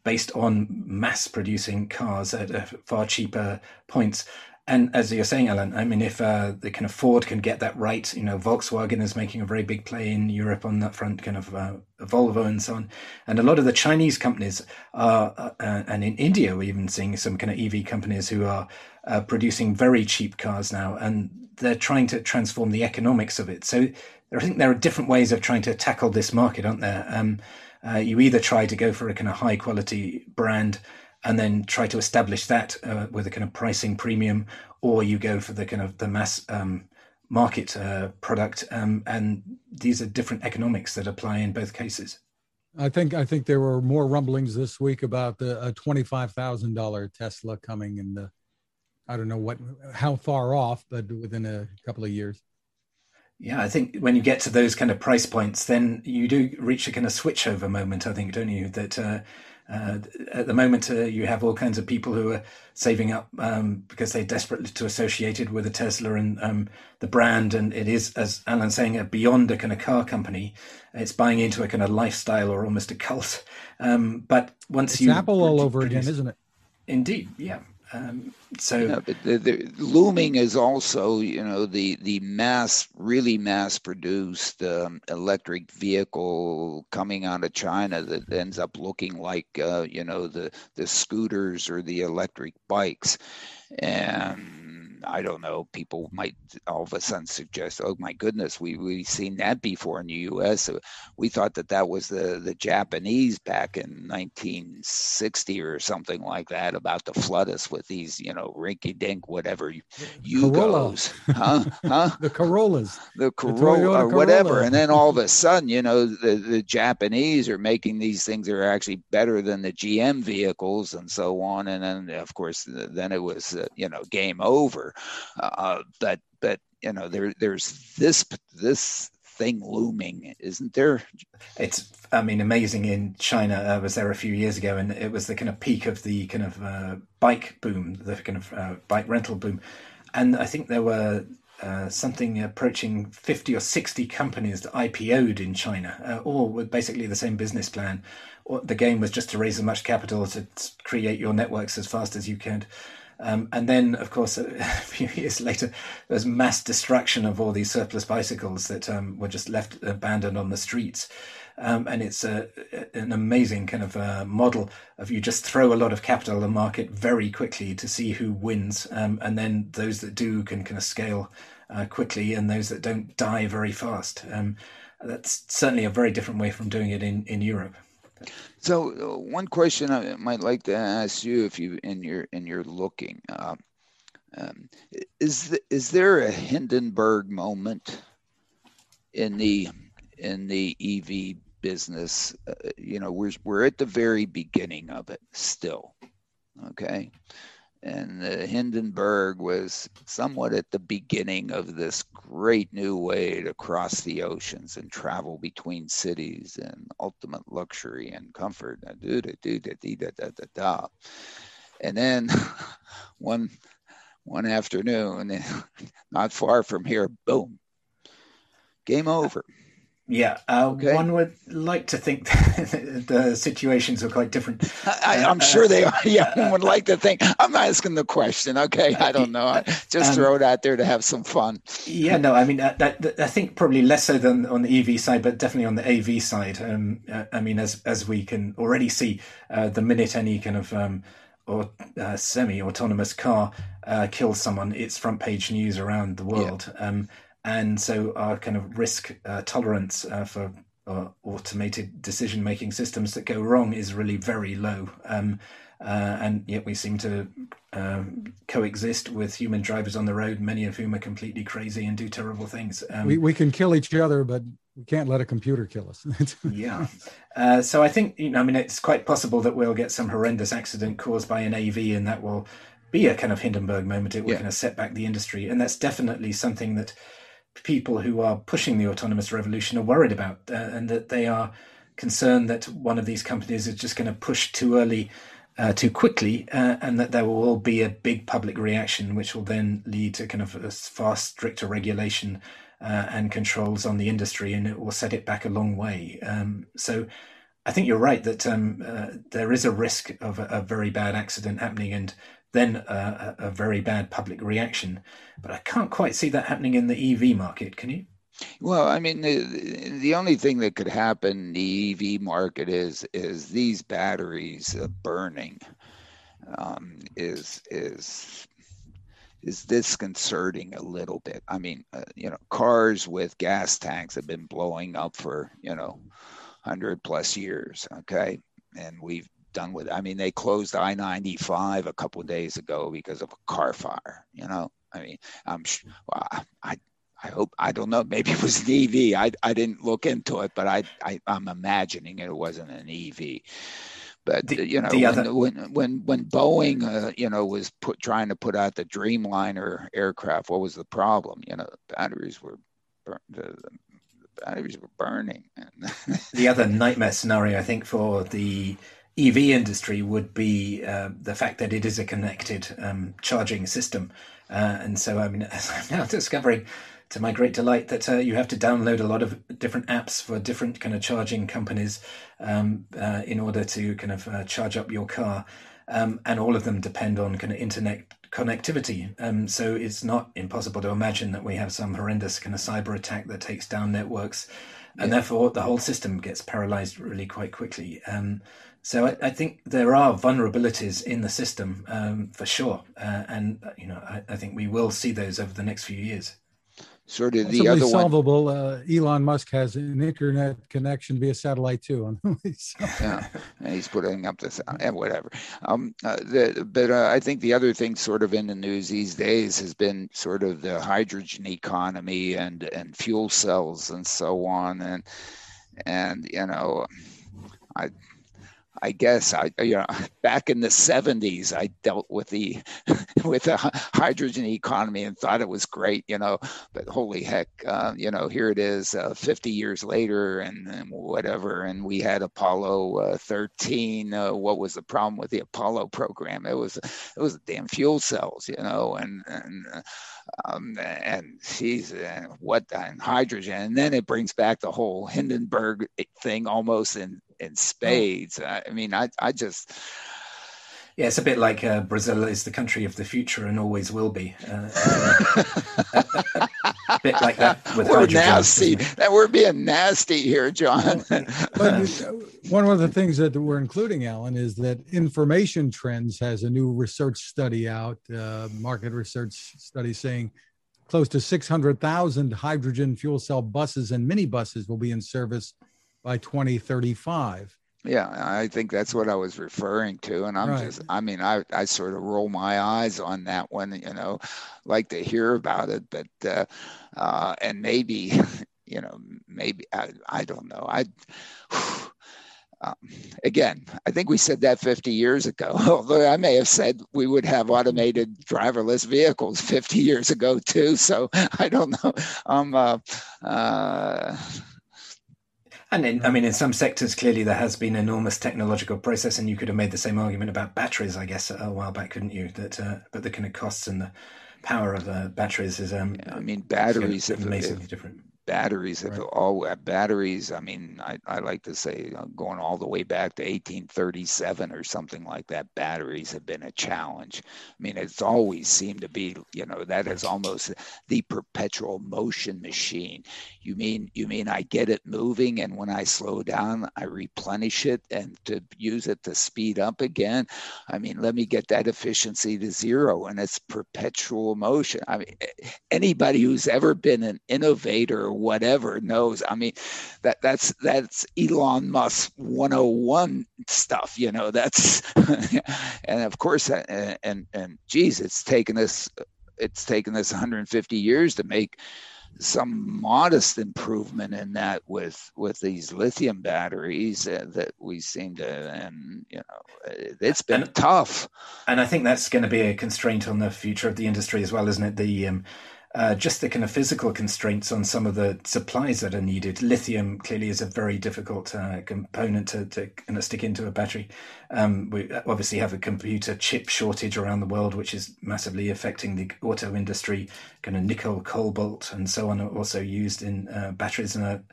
based on mass producing cars at uh, far cheaper points. And as you're saying, Alan, I mean, if uh, the kind of Ford can get that right, you know, Volkswagen is making a very big play in Europe on that front, kind of uh, Volvo and so on. And a lot of the Chinese companies are, uh, and in India, we're even seeing some kind of EV companies who are uh, producing very cheap cars now, and they're trying to transform the economics of it. So I think there are different ways of trying to tackle this market, aren't there? Um, uh, you either try to go for a kind of high quality brand and then try to establish that uh, with a kind of pricing premium, or you go for the kind of the mass um, market uh, product. Um, and these are different economics that apply in both cases. I think I think there were more rumblings this week about the a twenty five thousand dollar Tesla coming in the I don't know what how far off, but within a couple of years. Yeah, I think when you get to those kind of price points, then you do reach a kind of switchover moment. I think, don't you? That uh, uh, at the moment, uh, you have all kinds of people who are saving up um, because they're desperately to associated with a Tesla and um, the brand. And it is, as Alan's saying, a beyond a kind of car company. It's buying into a kind of lifestyle or almost a cult. Um, but once it's you Apple all over produce, again, isn't it? Indeed, yeah. Um, so the, the, looming is also, you know, the the mass, really mass produced um, electric vehicle coming out of China that ends up looking like, uh, you know, the the scooters or the electric bikes, and I don't know, people might all of a sudden suggest, oh my goodness, we we've seen that before in the U.S. We thought that that was the the Japanese back in 1960 or something like that about to flood us with these, you know, rinky dink whatever Yugos, huh? Huh? the Corollas, the Corolla or whatever, Corolla. and then all of a sudden, you know, the the Japanese are making these things that are actually better than the GM vehicles and so on, and then of course then it was uh, you know game over. Uh, but but you know there there's this this thing looming, isn't there? It's, I mean, amazing in China. I was there a few years ago, and it was the kind of peak of the kind of uh, bike boom, the kind of uh, bike rental boom. And I think there were uh, something approaching 50 or 60 companies that IPO'd in China, uh, all with basically the same business plan. The game was just to raise as much capital to create your networks as fast as you could. Um, and then, of course, a few years later, there was mass destruction of all these surplus bicycles that um, were just left abandoned on the streets. Um, and it's a, an amazing kind of uh, model of you just throw a lot of capital in the market very quickly to see who wins, um, and then those that do can kind of scale uh, quickly, and those that don't die very fast. Um, that's certainly a very different way from doing it in, in Europe. So uh, one question I might like to ask you, if you in your in your looking, uh, um, is the, is there a Hindenburg moment in the in the EV business? Uh, you know, we're we're at the very beginning of it still. Okay, and the Hindenburg was somewhat at the beginning of this great new way to cross the oceans and travel between cities and ultimate luxury and comfort. And then one one afternoon, not far from here, boom, game over. Yeah, uh, okay. one would like to think the situations are quite different. I, am uh, sure they are. Yeah, one would like to think. I'm asking the question. Okay, I don't know. Just um, throw it out there to have some fun. yeah, no, I mean, uh, that, that, I think probably less so than on the EV side, but definitely on the AV side. Um, uh, I mean, as as we can already see, uh, the minute any kind of um, or uh, semi-autonomous car uh, kills someone, it's front page news around the world. Yeah. Um, and so our kind of risk uh, tolerance uh, for uh, automated decision making systems that go wrong is really very low. Um, uh, and yet we seem to um, coexist with human drivers on the road, many of whom are completely crazy and do terrible things. Um, we, we can kill each other, but we can't let a computer kill us. yeah. Uh, so I think, you know, I mean, it's quite possible that we'll get some horrendous accident caused by an AV and that will be a kind of Hindenburg moment. It will yeah. kind of set back the industry. And that's definitely something that people who are pushing the autonomous revolution are worried about, uh, and that they are concerned that one of these companies is just going to push too early, uh, too quickly, uh, and that there will be a big public reaction, which will then lead to kind of a far stricter regulation uh, and controls on the industry, and it will set it back a long way. Um, so. I think you're right that um, uh, there is a risk of a, a very bad accident happening, and then a, a, very bad public reaction. But I can't quite see that happening in the EV market. Can you? Well, I mean, the, the only thing that could happen in the EV market is is these batteries burning um, is is is disconcerting a little bit. I mean, uh, you know, cars with gas tanks have been blowing up for you know, hundred plus years. Okay, and we've done with it. I mean, they closed I 95 a couple of days ago because of a car fire. You know, I mean, I'm well, I, I hope I don't know. Maybe it was an EV. I I didn't look into it, but I, I am imagining it wasn't an EV. But the, you know, when, other... when, when when Boeing uh, you know was put trying to put out the Dreamliner aircraft, what was the problem? You know, batteries were the, the batteries were burning. the other nightmare scenario, I think, for the EV industry would be uh, the fact that it is a connected um, charging system. Uh, and so, I mean, I'm now discovering, to my great delight, that uh, you have to download a lot of different apps for different kind of charging companies um, uh, in order to kind of uh, charge up your car. Um, and all of them depend on kind of internet connectivity. Um, so it's not impossible to imagine that we have some horrendous kind of cyber attack that takes down networks and yeah. therefore the whole system gets paralyzed really quite quickly. Um, so I, I, think there are vulnerabilities in the system um, for sure, uh, and you know I, I, think we will see those over the next few years sort of the other solvable. One, uh, Elon Musk has an internet connection via satellite too. yeah, he's putting up this, uh, whatever. Um, uh, the, but uh, I think the other thing, sort of in the news these days, has been sort of the hydrogen economy and and fuel cells and so on, and and you know, I I guess I, you know, back in the 70s, I dealt with the with the hydrogen economy and thought it was great, you know. But holy heck, uh, you know, here it is, uh, 50 years later, and, and, whatever. And we had Apollo uh, 13. Uh, what was the problem with the Apollo program? It was it was damn fuel cells, you know, and and uh, um, and she's what and hydrogen, and then it brings back the whole Hindenburg thing almost in in spades. Oh. I mean, I I just. Yeah, it's a bit like uh, Brazil is the country of the future and always will be. Uh, uh, a bit like that with we're nasty. That we're being nasty here, John. but one of the things that we're including, Alan, is that Information Trends has a new research study out, uh, market research study saying close to 600,000 hydrogen fuel cell buses and minibuses will be in service by 2035. Yeah, I think that's what I was referring to. And I'm right. just, I mean, I, I sort of roll my eyes on that one, you know, like to hear about it, but, uh, uh, and maybe, you know, maybe, I, I don't know. I, um, again, I think we said that 50 years ago, although I may have said we would have automated driverless vehicles 50 years ago too. So I don't know. Um, uh, uh, and in, I mean, in some sectors, clearly there has been enormous technological process, and you could have made the same argument about batteries, I guess, a while back, couldn't you? That, uh, but the kind of costs and the power of uh, batteries is, um, yeah, I mean, batteries amazingly different batteries if right. all uh, batteries i mean I, I like to say uh, going all the way back to 1837 or something like that batteries have been a challenge. I mean it's always seemed to be you know that is almost the perpetual motion machine. You mean you mean i get it moving and when i slow down i replenish it and to use it to speed up again? I mean let me get that efficiency to zero and it's perpetual motion. I mean anybody who's ever been an innovator whatever knows. I mean, that that's that's Elon Musk 101 stuff. You know, that's and of course, and uh, and, and geez, it's taken us it's taken us 150 years to make some modest improvement in that with with these lithium batteries uh, that we seem to and you know it's been and, tough and i think that's going to be a constraint on the future of the industry as well isn't it the um, uh, just the kind of physical constraints on some of the supplies that are needed. Lithium clearly is a very difficult uh, component to, to kind of stick into a battery. Um, we obviously have a computer chip shortage around the world, which is massively affecting the auto industry. Kind of nickel, cobalt, and so on are also used in uh, batteries, and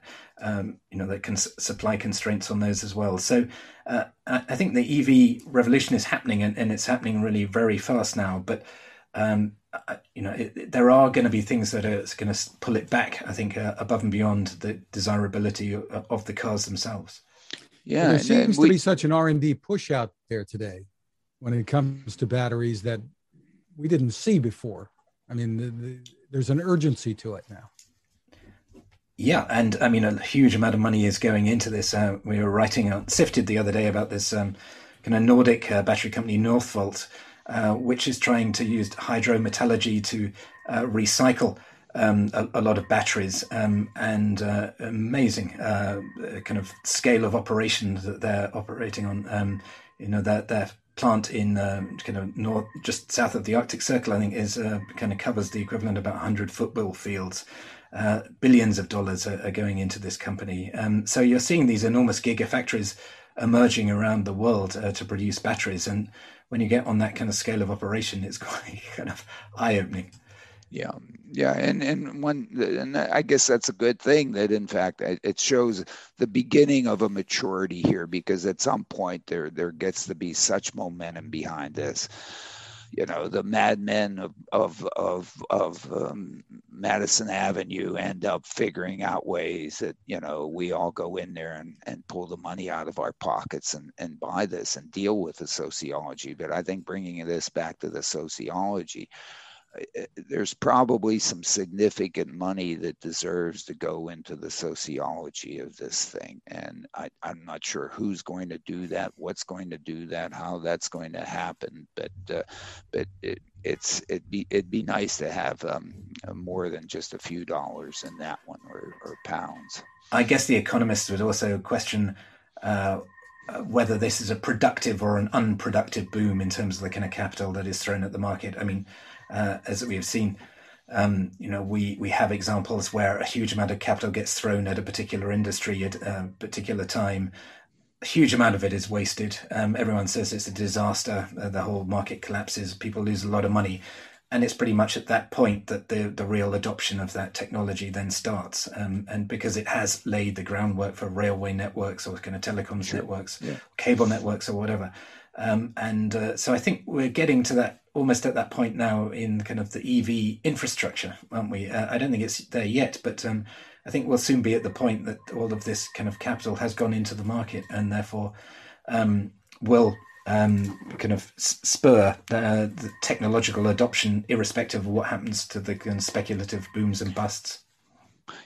um, you know that can supply constraints on those as well. So uh, I think the EV revolution is happening, and, and it's happening really very fast now. But um, you know, it, there are going to be things that are going to pull it back. I think uh, above and beyond the desirability of, of the cars themselves. Yeah, well, there seems we, to be such an R and D push out there today when it comes to batteries that we didn't see before. I mean, the, the, there's an urgency to it now. Yeah, and I mean, a huge amount of money is going into this. Uh, we were writing on Sifted the other day about this um, kind of Nordic uh, battery company, Northvolt uh, which is trying to use hydrometallurgy to uh, recycle um, a, a, lot of batteries um, and uh, amazing uh, kind of scale of operation that they're operating on. Um, you know, their, their plant in um, kind of north, just south of the Arctic Circle, I think, is uh, kind of covers the equivalent of about 100 football fields. Uh, billions of dollars are, are, going into this company. Um, so you're seeing these enormous gigafactories emerging around the world uh, to produce batteries. And when you get on that kind of scale of operation, it's quite kind of eye opening. Yeah, yeah, and and one, and I guess that's a good thing that in fact it shows the beginning of a maturity here because at some point there there gets to be such momentum behind this. You know the madmen of of of, of um, Madison Avenue end up figuring out ways that you know we all go in there and, and pull the money out of our pockets and, and buy this and deal with the sociology. But I think bringing this back to the sociology, there's probably some significant money that deserves to go into the sociology of this thing. And I, am not sure who's going to do that, what's going to do that, how that's going to happen. But uh, but it, it's it'd be it'd be nice to have um, more than just a few dollars in that one or, or pounds. I guess the economists would also question. Uh, whether this is a productive or an unproductive boom in terms of the kind of capital that is thrown at the market. I mean, uh, as we have seen. Um, you know, we we have examples where a huge amount of capital gets thrown at a particular industry at a particular time. A huge amount of it is wasted. Um, everyone says it's a disaster. Uh, the whole market collapses. People lose a lot of money, and it's pretty much at that point that the the real adoption of that technology then starts. Um, and because it has laid the groundwork for railway networks or kind of telecoms sure. networks, yeah. cable networks, or whatever. Um, and uh, so I think we're getting to that almost at that point now in kind of the EV infrastructure, aren't we? Uh, I don't think it's there yet, but um, I think we'll soon be at the point that all of this kind of capital has gone into the market and therefore um, will um, kind of spur the, the, technological adoption, irrespective of what happens to the kind of speculative booms and busts.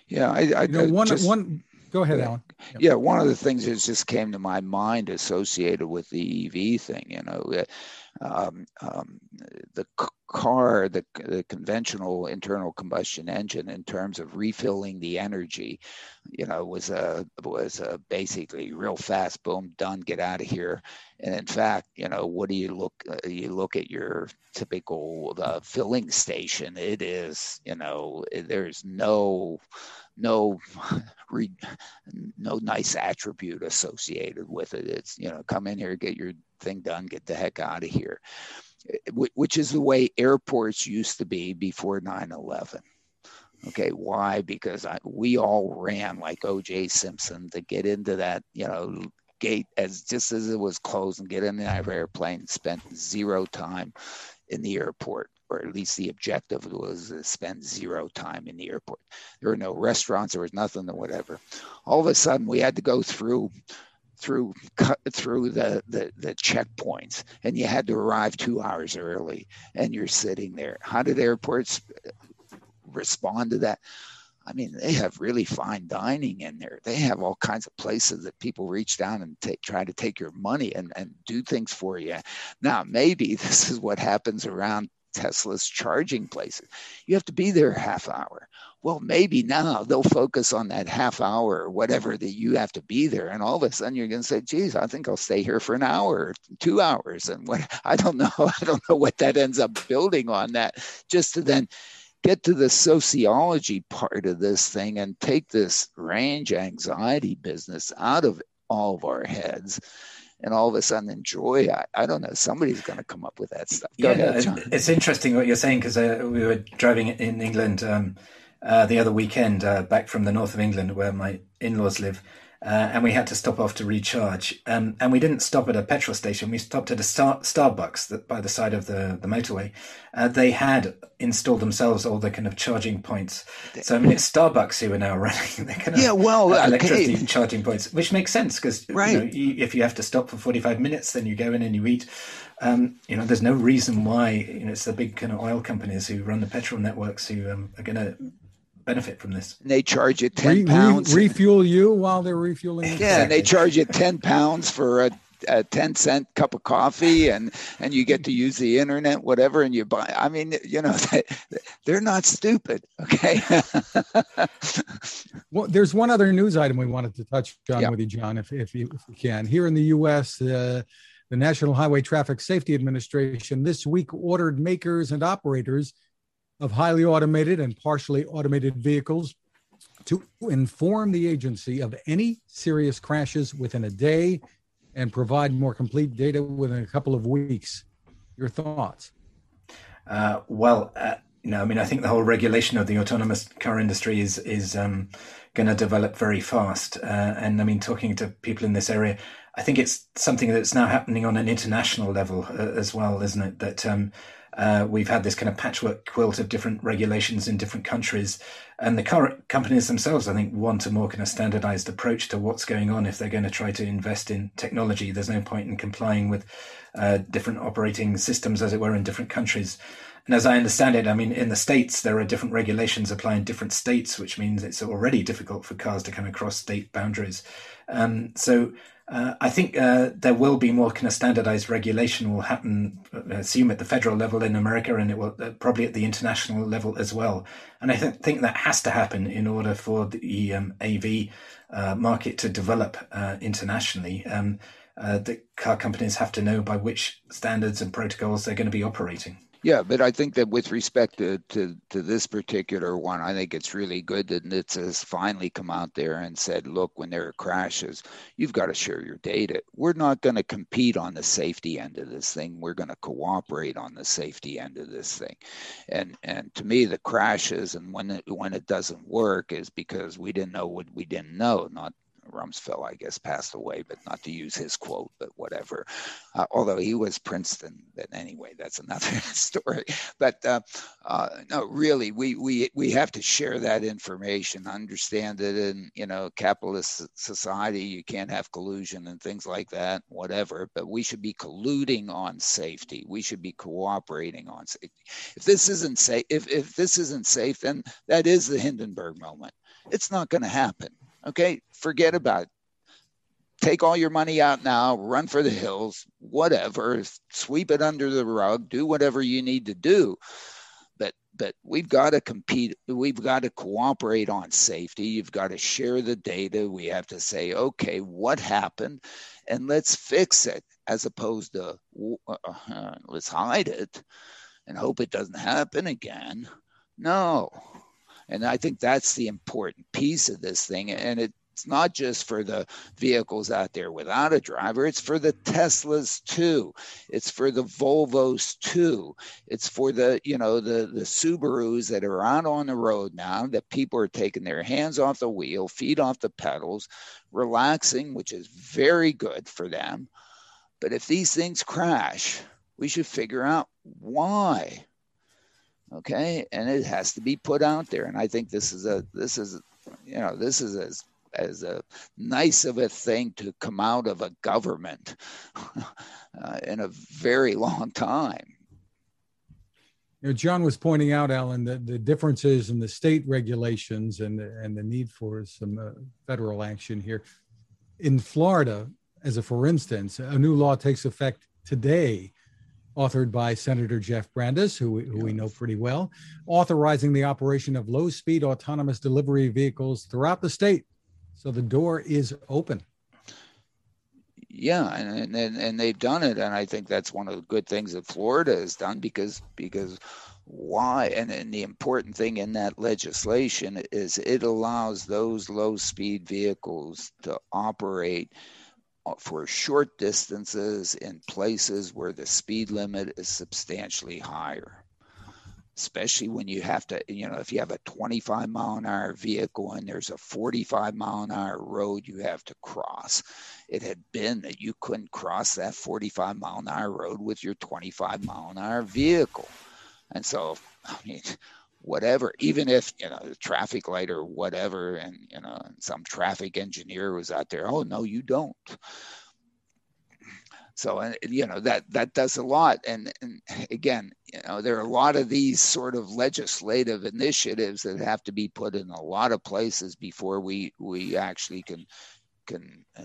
Yeah, I, I you know, one just, one. Go ahead, Alan. Yep. Yeah, one of the things that just came to my mind associated with the EV thing, you know, um, um, the car, the, the conventional internal combustion engine, in terms of refilling the energy, you know, was a was a basically real fast, boom, done, get out of here. And in fact, you know, what do you look? Uh, you look at your typical uh, filling station. It is, you know, there's no no no nice attribute associated with it. It's you know come in here, get your thing done, get the heck out of here, which is the way airports used to be before 9/11. Okay, why? Because I, we all ran like O.J. Simpson to get into that you know gate as just as it was closed and get in the airplane. Spent zero time in the airport or at least the objective was to spend zero time in the airport. There were no restaurants, there was nothing or whatever. All of a sudden, we had to go through through through the, the the checkpoints and you had to arrive two hours early and you're sitting there how did airports uh, respond to that I mean, they have really fine dining in there. They have all kinds of places that people reach down and try to take your money and, and do things for you. Now, maybe this is what happens around Tesla's charging places. You have to be there half hour. Well, maybe now they'll focus on that half hour or whatever that you have to be there. And all of a sudden you're going to say, geez, I think I'll stay here for an hour, two hours. And what, I don't know. I don't know what that ends up building on that just to then get to the sociology part of this thing and take this range anxiety business out of all of our heads and all of a sudden enjoy. I, I don't know. Somebody's going to come up with that stuff. Go yeah, ahead, it's interesting what you're saying because uh, we were driving in England um, uh, the other weekend uh, back from the north of England where my in-laws live uh, and we had to stop off to recharge. Um, and we didn't stop at a petrol station. We stopped at a Star- Starbucks that by the side of the, the motorway. Uh, they had installed themselves all the kind of charging points. So I mean, it's Starbucks who are now running the kind of yeah, well, electricity okay. charging points, which makes sense because right. you know, you, if you have to stop for forty five minutes, then you go in and you eat. Um, you know, there's no reason why you know it's the big kind of oil companies who run the petrol networks who um, are going to benefit from this. And they charge you ten re, pounds. Re, refuel you while they're refueling. You. Yeah, and they charge you ten pounds for a, a, ten cent cup of coffee, and and you get to use the internet, whatever, and you buy. I mean, you know, they, are not stupid. Okay. well, there's one other news item we wanted to touch on yeah. with you, John, if if you, if you can. Here in the U.S. Uh, the National Highway Traffic Safety Administration this week ordered makers and operators of highly automated and partially automated vehicles to inform the agency of any serious crashes within a day and provide more complete data within a couple of weeks. Your thoughts? Uh, well, uh, you know, I mean, I think the whole regulation of the autonomous car industry is is um, going to develop very fast. Uh, and I mean, talking to people in this area, I think it's something that's now happening on an international level uh, as well, isn't it? That um, uh, we've had this kind of patchwork quilt of different regulations in different countries, and the car companies themselves, I think, want a more kind of standardized approach to what's going on if they're going to try to invest in technology. There's no point in complying with uh, different operating systems, as it were, in different countries. And as I understand it, I mean, in the states, there are different regulations applying in different states, which means it's already difficult for cars to come across state boundaries. Um, so uh, I think uh, there will be more kind of standardized regulation will happen, I uh, assume at the federal level in America, and it will uh, probably at the international level as well. And I th- think that has to happen in order for the um, AV uh, market to develop uh, internationally. Um, the car companies have to know by which standards and protocols they're going to be operating. Yeah, but I think that with respect to, to, to this particular one, I think it's really good that NHTSA has finally come out there and said, look, when there are crashes, you've got to share your data. We're not going to compete on the safety end of this thing. We're going to cooperate on the safety end of this thing. And and to me, the crashes and when it, when it doesn't work is because we didn't know what we didn't know, not Rumsfeld, I guess, passed away, but not to use his quote, but whatever. Uh, although he was Princeton, but anyway, that's another story. But uh, uh, no, really, we, we we have to share that information, understand that in you know capitalist society you can't have collusion and things like that, whatever. But we should be colluding on safety. We should be cooperating on safety. If this isn't safe, if if this isn't safe, then that is the Hindenburg moment. It's not going to happen Okay, forget about it. Take all your money out now, run for the hills, whatever, sweep it under the rug, do whatever you need to do. But but we've got to compete, we've got to cooperate on safety. You've got to share the data. We have to say, okay, what happened? And let's fix it as opposed to uh, uh, let's hide it and hope it doesn't happen again. No, and I think that's the important piece of this thing. And it's not just for the vehicles out there without a driver, it's for the Teslas too. It's for the Volvos too. It's for the, you know, the, the Subarus that are out on the road now that people are taking their hands off the wheel, feet off the pedals, relaxing, which is very good for them. But if these things crash, we should figure out why okay and it has to be put out there and i think this is a this is you know this is as as a nice of a thing to come out of a government uh, in a very long time you know, John was pointing out, Alan, the, the differences in the state regulations and the, and the need for some uh, federal action here. In Florida, as a for instance, a new law takes effect today authored by Senator Jeff Brandes, who, who we know pretty well, authorizing the operation of low speed autonomous delivery vehicles throughout the state. So the door is open. Yeah, and, and and they've done it, and I think that's one of the good things that Florida has done because because why and, and the important thing in that legislation is it allows those low speed vehicles to operate for short distances in places where the speed limit is substantially higher. Especially when you have to you know if you have a 25 mile an hour vehicle and there's a 45 mile an hour road you have to cross. It had been that you couldn't cross that 45 mile an hour road with your 25 mile an hour vehicle. And so i mean whatever, even if you know the traffic light or whatever, and you know some traffic engineer was out there. Oh no, you don't. So and you know that that does a lot. And, and again, you know there are a lot of these sort of legislative initiatives that have to be put in a lot of places before we we actually can can uh,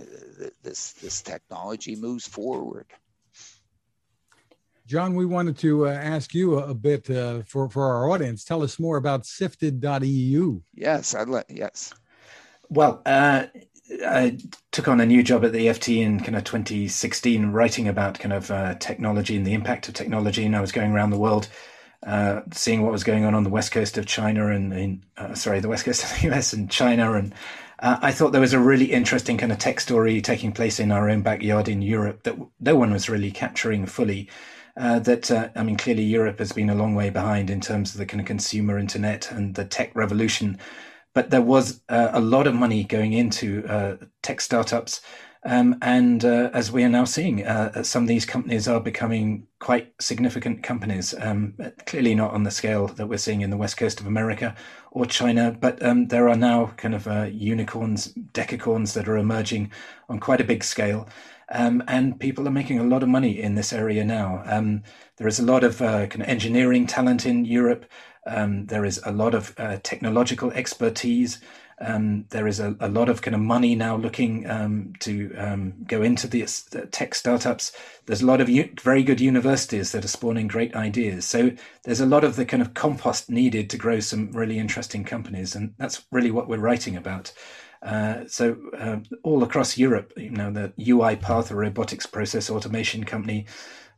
this this technology moves forward. John, we wanted to uh, ask you a, a bit uh, for, for our audience. Tell us more about sifted.eu. Yes, I'd let, yes. Well, uh, I took on a new job at the FT in kind of 2016, writing about kind of uh, technology and the impact of technology. And I was going around the world, uh, seeing what was going on on the west coast of China and in, uh, sorry, the west coast of the US and China. And I thought there was a really interesting kind of tech story taking place in our own backyard in Europe that no one was really capturing fully uh, that uh, I mean, clearly Europe has been a long way behind in terms of the kind of consumer internet and the tech revolution. But there was uh, a lot of money going into uh, tech startups um, and uh, as we are now seeing, uh, some of these companies are becoming quite significant companies. Um, clearly not on the scale that we're seeing in the west coast of America or China, but um, there are now kind of unicorns, decacorns that are emerging on quite a big scale. Um, and people are making a lot of money in this area now. Um, there is a lot of uh, kind of engineering talent in Europe. Um, there is a lot of uh, technological expertise. Um, there is a, a, lot of kind of money now looking um, to um, go into the tech startups. There's a lot of u- very good universities that are spawning great ideas. So there's a lot of the kind of compost needed to grow some really interesting companies, and that's really what we're writing about. Uh, so uh, all across Europe, you know, the UiPath, a robotics process automation company,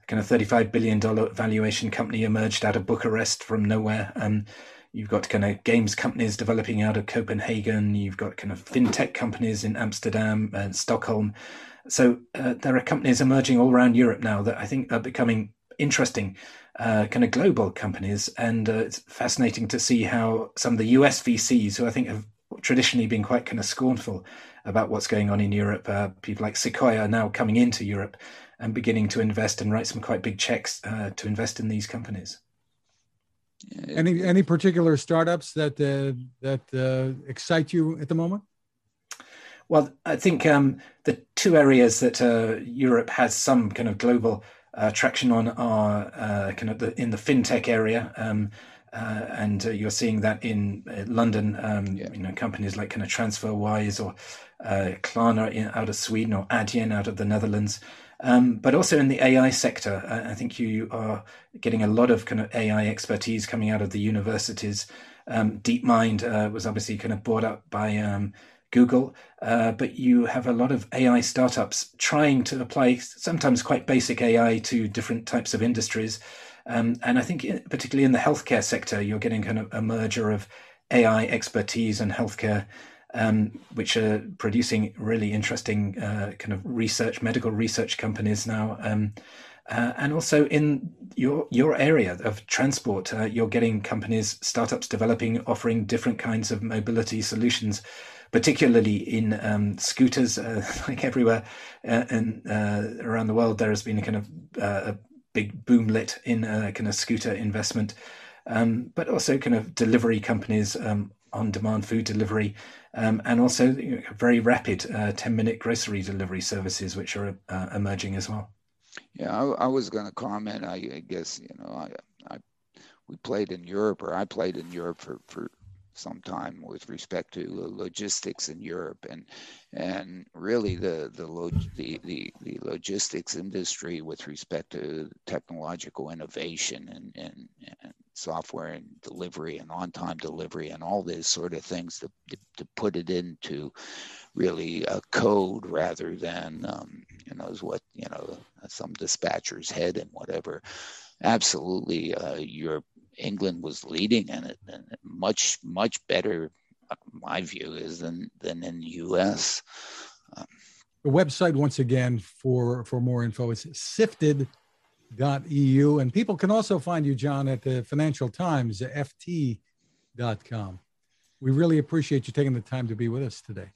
kind of $35 billion valuation company emerged out of Bucharest from nowhere. Um, You've got kind of games companies developing out of Copenhagen. You've got kind of fintech companies in Amsterdam and Stockholm. So uh, there are companies emerging all around Europe now that I think are becoming interesting, uh, kind of global companies. And uh, it's fascinating to see how some of the US VCs, who I think have traditionally been quite kind of scornful about what's going on in Europe, uh, people like Sequoia are now coming into Europe and beginning to invest and write some quite big checks uh, to invest in these companies. Any any particular startups that uh, that uh, excite you at the moment? Well, I think um, the two areas that uh, Europe has some kind of global uh, traction on are uh, kind of the, in the fintech area. Um, uh, and you're seeing that in London, um, yeah. you know, companies like kind of TransferWise or Klarna in, out of Sweden or Adyen out of the Netherlands. Um, but also in the AI sector, I think you are getting a lot of kind of AI expertise coming out of the universities. Um, DeepMind uh, was obviously kind of brought up by um, Google, uh, but you have a lot of AI startups trying to apply sometimes quite basic AI to different types of industries. Um, and I think, particularly in the healthcare sector, you're getting kind of a merger of AI expertise and healthcare um, which are producing really interesting uh, kind of research, medical research companies now. Um, uh, and also in your your area of transport, uh, you're getting companies, startups developing, offering different kinds of mobility solutions, particularly in um, scooters. Uh, like everywhere and uh, uh, around the world, there has been a kind of a big boomlet in kind of scooter investment. Um, but also kind of delivery companies, um, on-demand food delivery, um, and also very rapid 10-minute uh, grocery delivery services, which are uh, emerging as well. Yeah, I, I was going to comment. I, I, guess you know, I, I we played in Europe, or I played in Europe for for some time with respect to logistics in Europe, and and really the the the, the, the logistics industry with respect to technological innovation and, and, and software and delivery and on-time delivery and all these sort of things to, to, to put it into really a code rather than um, you know is what you know some dispatcher's head and whatever. Absolutely uh, Europe England was leading in it and much much better my view is than than in the US um, the website once again for for more info is sifted dot eu and people can also find you john at the financial times ft.com we really appreciate you taking the time to be with us today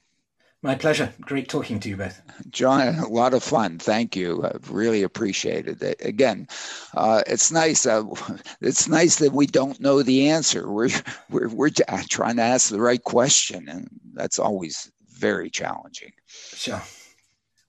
my pleasure. Great talking to you both. John a lot of fun. Thank you. I really appreciated it. Again uh, it's nice uh, it's nice that we don't know the answer. We're, we're we're trying to ask the right question and that's always very challenging. Sure.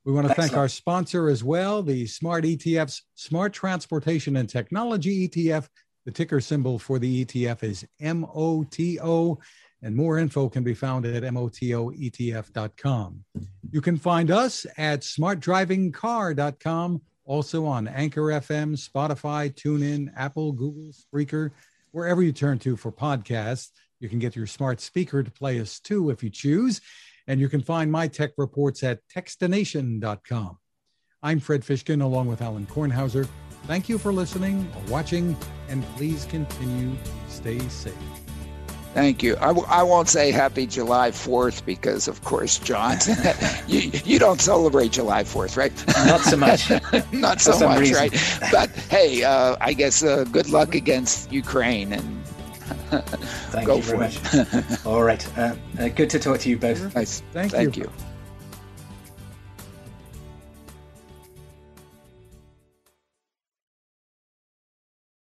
We want to Excellent. thank our sponsor as well, the Smart ETF's Smart Transportation and Technology ETF. The ticker symbol for the ETF is MOTO, and more info can be found at MOTOETF.com. You can find us at smartdrivingcar.com, also on Anchor FM, Spotify, TuneIn, Apple, Google, Spreaker, wherever you turn to for podcasts. You can get your smart speaker to play us too if you choose. And you can find my tech reports at techstination.com. I'm Fred Fishkin along with Alan Kornhauser. Thank you for listening or watching, and please continue to stay safe. Thank you. I w- I won't say Happy July 4th because, of course, John, you, you don't celebrate July 4th, right? Not so much. Not so much, reason. right? But hey, uh, I guess uh, good luck against Ukraine and Thank you very much. All right. Uh, uh, good to talk to you both. Nice. Thank, Thank you. you.